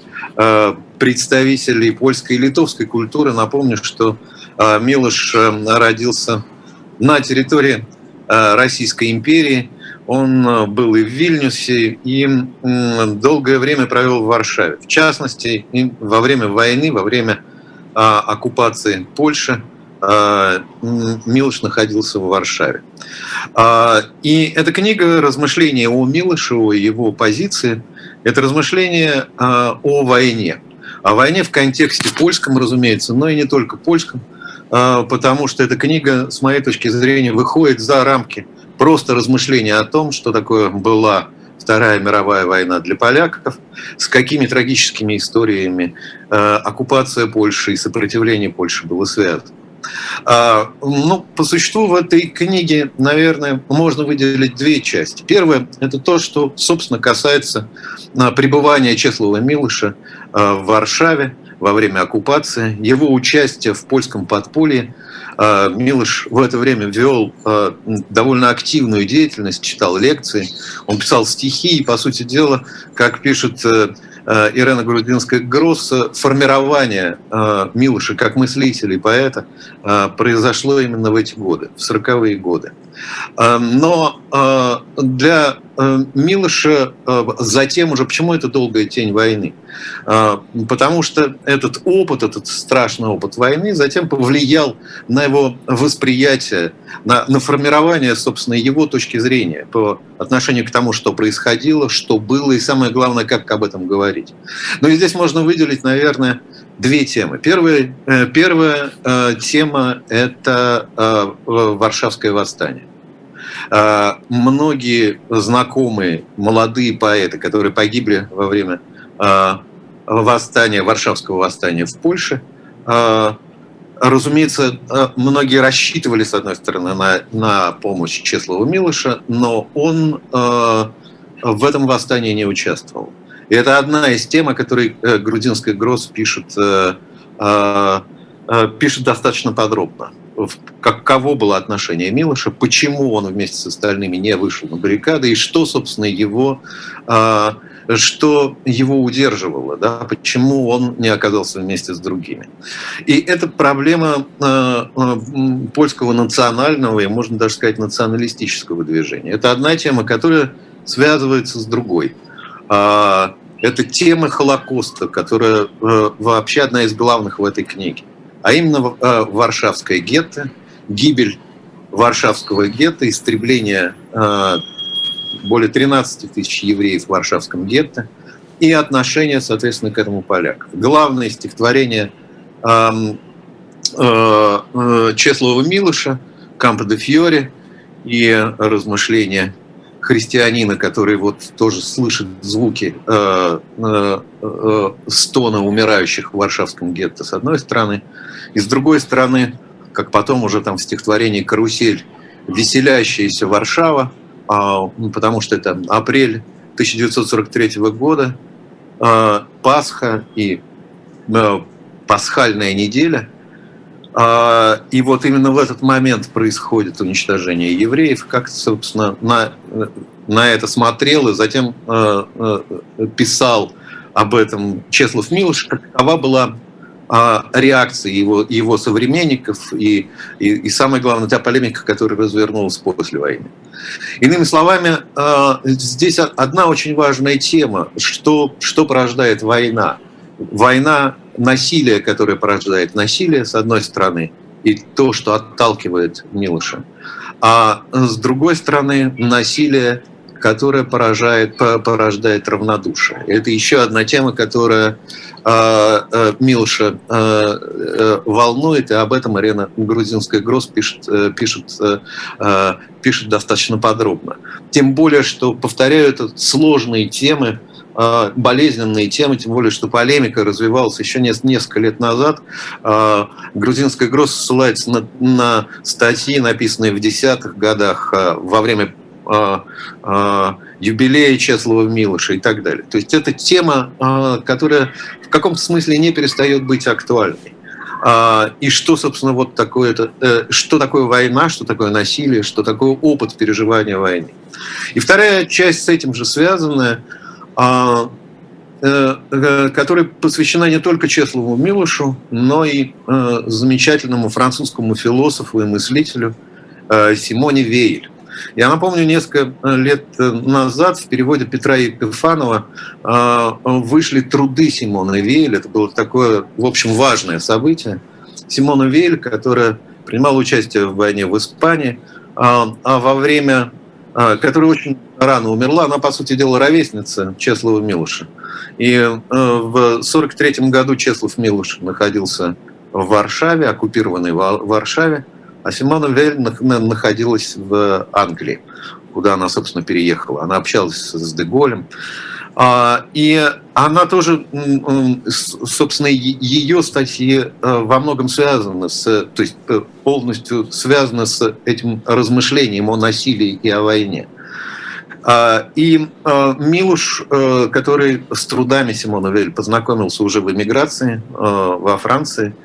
представителей польской и литовской культуры. Напомню, что Милош родился на территории Российской империи. Он был и в Вильнюсе, и долгое время провел в Варшаве. В частности, во время войны, во время а, оккупации Польши, а, Милош находился в Варшаве. А, и эта книга «Размышления о Милоше», о его позиции, это размышления о войне. О войне в контексте польском, разумеется, но и не только польском, потому что эта книга, с моей точки зрения, выходит за рамки просто размышления о том, что такое была Вторая мировая война для поляков, с какими трагическими историями э, оккупация Польши и сопротивление Польши было связано. А, ну, по существу в этой книге, наверное, можно выделить две части. Первое – это то, что, собственно, касается а, пребывания Чеслова Милыша а, в Варшаве во время оккупации, его участия в польском подполье – а, Милыш в это время вел а, довольно активную деятельность, читал лекции, он писал стихи, и, по сути дела, как пишет э, э, Ирена Грудинская-Гросс, формирование э, Милыша как мыслителя и поэта произошло именно в эти годы, в 40-е годы. Но для Милыша затем уже, почему это долгая тень войны? Потому что этот опыт, этот страшный опыт войны затем повлиял на его восприятие, на, на формирование, собственно, его точки зрения по отношению к тому, что происходило, что было, и самое главное, как об этом говорить. Ну и здесь можно выделить, наверное, две темы. Первая, э, первая э, тема – это э, Варшавское восстание. Многие знакомые молодые поэты, которые погибли во время восстания, Варшавского восстания в Польше, Разумеется, многие рассчитывали, с одной стороны, на, на помощь Чеслова Милыша, но он в этом восстании не участвовал. И это одна из тем, о которой э, Грудинская Гросс пишет, э, э, пишет достаточно подробно. Каково было отношение Милоша, почему он вместе с остальными не вышел на баррикады, и что, собственно, его, что его удерживало, да, почему он не оказался вместе с другими. И это проблема польского национального и, можно даже сказать, националистического движения. Это одна тема, которая связывается с другой. А, это тема Холокоста, которая э, вообще одна из главных в этой книге. А именно э, Варшавское гетто, гибель Варшавского гетто, истребление э, более 13 тысяч евреев в Варшавском гетто и отношение, соответственно, к этому поляков. Главное стихотворение Чеслова Милыша «Кампо де Фьори» и размышления христианина, который вот тоже слышит звуки э, э, э, стона умирающих в Варшавском гетто с одной стороны, и с другой стороны, как потом уже там в стихотворении «Карусель», веселящаяся Варшава, э, потому что это апрель 1943 года, э, Пасха и э, пасхальная неделя – и вот именно в этот момент происходит уничтожение евреев, как, собственно, на, на это смотрел и затем э, э, писал об этом Чеслов Милош, какова была а, реакция его, его современников и, и, и, самое главное, та полемика, которая развернулась после войны. Иными словами, а, здесь одна очень важная тема, что, что порождает война. Война насилие, которое порождает насилие, с одной стороны, и то, что отталкивает Милоша. А с другой стороны, насилие, которое поражает, порождает равнодушие. Это еще одна тема, которая а, э, Милоша э, э, волнует, и об этом Арена Грузинская Гросс пишет, пишет, пишет достаточно подробно. Тем более, что, повторяю, это сложные темы, а, болезненные темы, тем более, что полемика развивалась еще несколько лет назад. А, грузинская ГРОС ссылается на, на статьи, написанные в десятых годах а, во время юбилея Чеслова Милыша и так далее. То есть это тема, которая в каком-то смысле не перестает быть актуальной. И что, собственно, вот такое, это, э, что такое война, что такое насилие, что такое опыт переживания войны. И вторая часть с этим же связанная – э, э, которая посвящена не только Чеслову Милушу, но и э, замечательному французскому философу и мыслителю Симоне Вейль. Я напомню, несколько лет назад в переводе Петра Епифанова вышли труды Симона Вейль. Это было такое, в общем, важное событие. Симона Вейль, которая принимала участие в войне в Испании, а во время а, которая очень рано умерла. Она, по сути дела, ровесница Чеслова Милуша. И э, в 1943 году Чеслов Милуш находился в Варшаве, оккупированной Варшаве, а Симона Вель находилась в Англии, куда она, собственно, переехала. Она общалась с Деголем. А, и она тоже, собственно, ее статьи э, во многом связаны с, то есть э, полностью связаны с этим размышлением о насилии и о войне. А, и э, Милуш, который с трудами Симона Вель познакомился уже в эмиграции во Франции,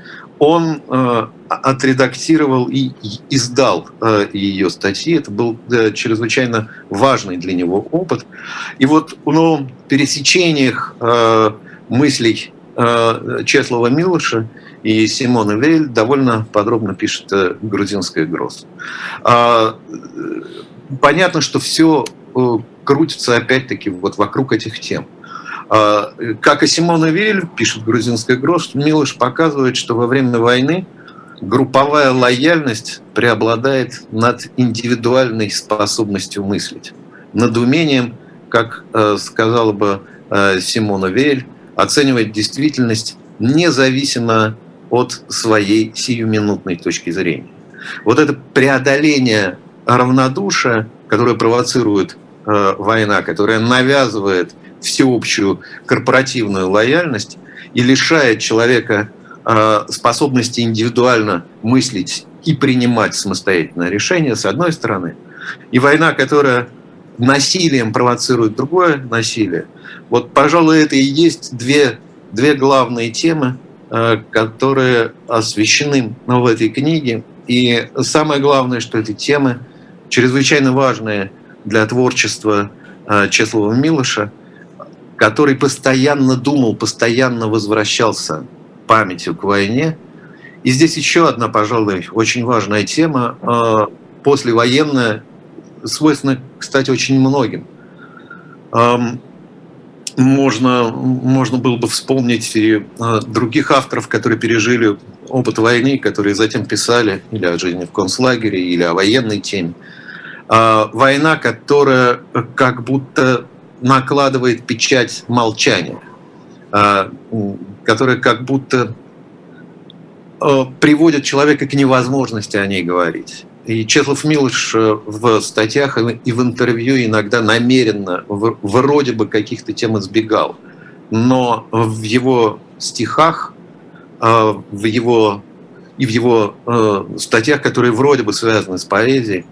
он отредактировал и издал э, ее статьи. Это был э, чрезвычайно важный для него опыт. И вот ну, пересечениях э, мыслей Чеслова Милоша и Симона Вель довольно подробно пишет грузинская гроз. А, понятно, что все крутится опять-таки вот вокруг этих тем. А, как и Симона Вель, пишет грузинская гроз, Милош показывает, что во время войны – групповая лояльность преобладает над индивидуальной способностью мыслить, над умением, как э, сказала бы э, Симона Вель, оценивать действительность независимо от своей сиюминутной точки зрения. Вот это преодоление равнодушия, которое провоцирует э, война, которая навязывает всеобщую корпоративную лояльность и лишает человека Э, способности индивидуально мыслить и принимать самостоятельное решение, с одной стороны, и война, которая насилием провоцирует другое насилие. Вот, пожалуй, это и есть две, две главные темы, э, которые освещены в этой книге. И самое главное, что эти темы чрезвычайно важные для творчества э, Чеслова Милоша, который постоянно думал, постоянно возвращался памятью к войне. И здесь еще одна, пожалуй, очень важная тема, а, послевоенная, свойственна, кстати, очень многим. Можно, можно было бы вспомнить и а, других авторов, которые пережили опыт войны, которые затем писали или о жизни в концлагере, или о военной теме. А, война, которая как будто накладывает печать молчания которая как будто э, приводит человека к невозможности о ней говорить. И Чеслов Милыш э, в статьях и в интервью иногда намеренно вроде бы каких-то тем избегал. Но в его стихах, э, в его, и в его статьях, которые вроде бы связаны с поэзией,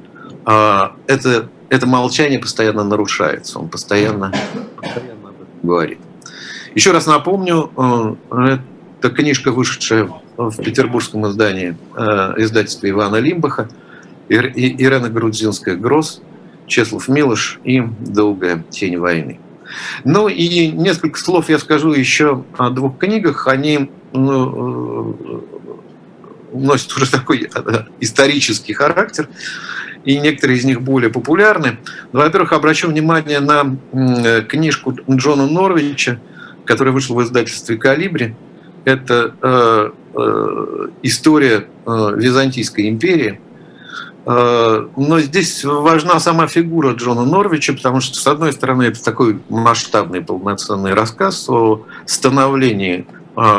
это, это молчание постоянно нарушается. Он постоянно, постоянно об этом говорит. Еще раз напомню, э, это книжка, вышедшая в петербургском издании э, издательства Ивана Лимбаха, Ирена Грудзинская «Гроз», Чеслов Милош и «Долгая тень войны». Ну и несколько слов я скажу еще о двух книгах. Они ну, э, носят уже такой исторический характер, и некоторые из них более популярны. Во-первых, обращу внимание на книжку Джона Норвича которая вышла в издательстве «Калибри». Это э, э, история э, Византийской империи. Э, но здесь важна сама фигура Джона Норвича, потому что, с одной стороны, это такой масштабный полноценный рассказ о становлении э,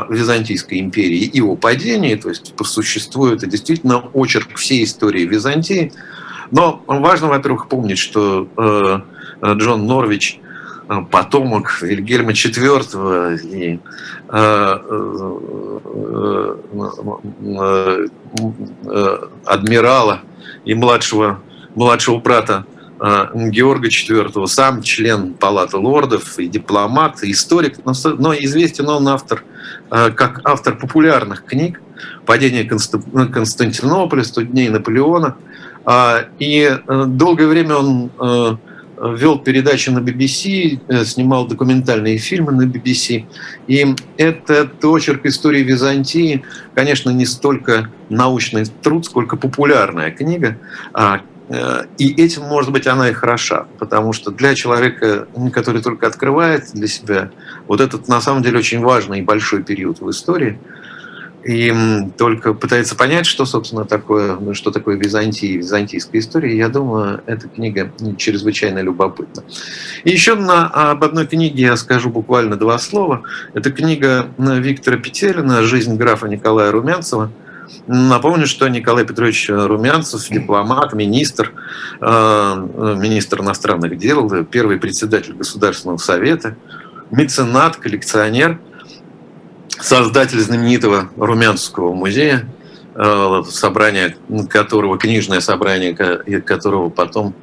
Византийской империи и о падении, то есть по существу это действительно очерк всей истории Византии. Но важно, во-первых, помнить, что э, Джон Норвич – Э, потомок Вильгельма IV и э, э, адмирала и младшего, младшего брата Георга IV, сам член Палаты лордов и дипломат, и историк, но известен он автор, как автор популярных книг «Падение Константинополя», «100 дней Наполеона». И долгое время он вел передачи на BBC, э, снимал документальные фильмы на BBC. И этот очерк истории Византии, конечно, не столько научный труд, сколько популярная книга. Э, и этим, может быть, она и хороша, потому что для человека, который только открывает для себя вот этот, на самом деле, очень важный и большой период в истории, и только пытается понять, что, собственно, такое, ну, что такое Византия и византийская история. Я думаю, эта книга чрезвычайно любопытна. И еще на, об одной книге я скажу буквально два слова. Это книга Виктора Петерина «Жизнь графа Николая Румянцева». Напомню, что Николай Петрович Румянцев, дипломат, министр, э, министр иностранных дел, первый председатель Государственного совета, меценат, коллекционер – создатель знаменитого Румянского музея, э, собрание которого, книжное собрание которого потом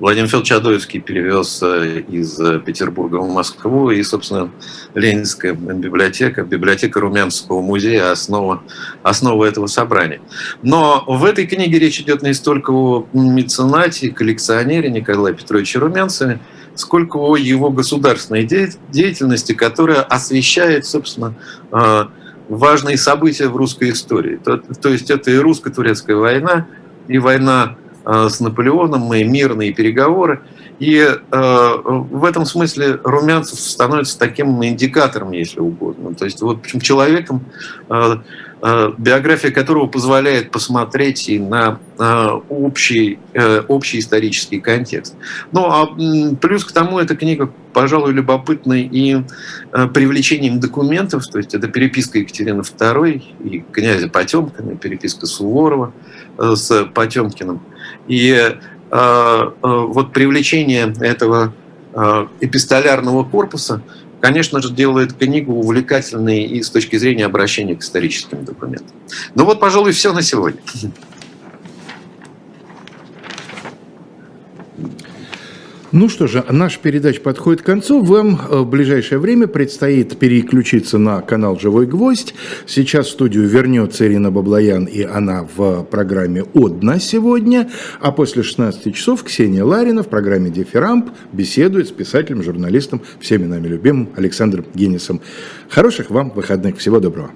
Владимир Федорович Адоевский перевез э, из Петербурга в Москву, и, собственно, Ленинская библиотека, библиотека Румянского музея – основа, основа этого собрания. Но в этой книге речь идет не столько о меценате, коллекционере Николае Петровиче Румянцеве, сколько о его государственной деятельности, которая освещает, собственно, а, важные события в русской истории. То, то есть это и русско-турецкая война, и война с Наполеоном, и мирные переговоры. И э, в этом смысле Румянцев становится таким индикатором, если угодно. То есть вот человеком, э, Э, биография которого позволяет посмотреть и на э, общий, э, общий исторический контекст. Ну а плюс к тому эта книга, пожалуй, любопытна и привлечением документов, то есть это переписка Екатерины II и князя Потемкина, переписка Суворова с Потемкиным. И вот привлечение этого эпистолярного корпуса – конечно же, делает книгу увлекательной и с точки зрения обращения к историческим документам. Ну вот, пожалуй, все на сегодня. Ну что же, наша передача подходит к концу. Вам э, в ближайшее время предстоит переключиться на канал «Живой гвоздь». Сейчас в студию вернется Ирина Баблоян, и она в программе «Одна» сегодня. А после 16 часов Ксения Ларина в программе «Дифирамп» беседует с писателем, журналистом, всеми нами любимым Александром Генисом. Хороших вам выходных. Всего доброго.